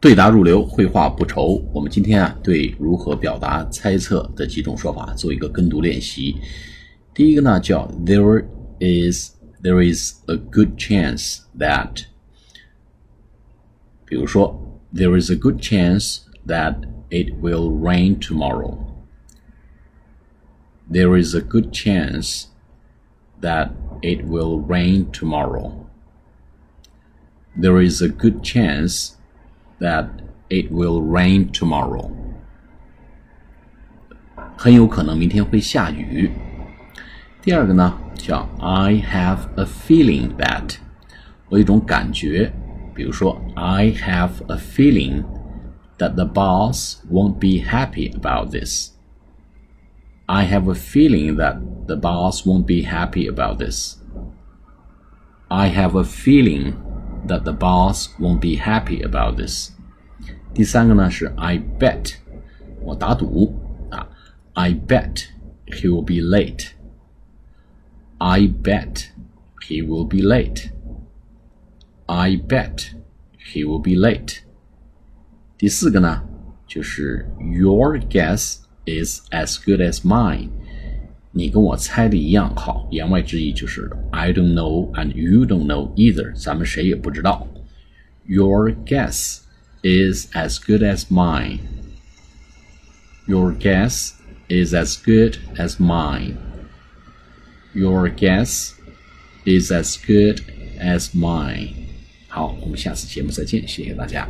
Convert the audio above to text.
对答如流，会话不愁。我们今天啊，对如何表达猜测的几种说法做一个跟读练习。第一个呢，叫 There is there is a good chance that，比如说 There is a good chance that it will rain tomorrow。There is a good chance that it will rain tomorrow. There is a good chance that it will rain tomorrow. 很有可能明天会下雨。第二个呢，叫 I have a feeling that，我有一种感觉，比如说 I have a feeling that the boss won't be happy about this. I have a feeling that the boss won't be happy about this. I have a feeling that the boss won't be happy about this. 第三个呢是 I bet，我打赌啊，I bet he will be late。I bet he will be late. I bet he will be late. 第四个呢，就是 Your guess is as good as mine。 你跟我猜的一样好，言外之意就是 I don't know and you don't know either，咱们谁也不知道。Your guess is as good as mine. Your guess is as good as mine. Your guess is as good as mine. 好，我们下次节目再见，谢谢大家。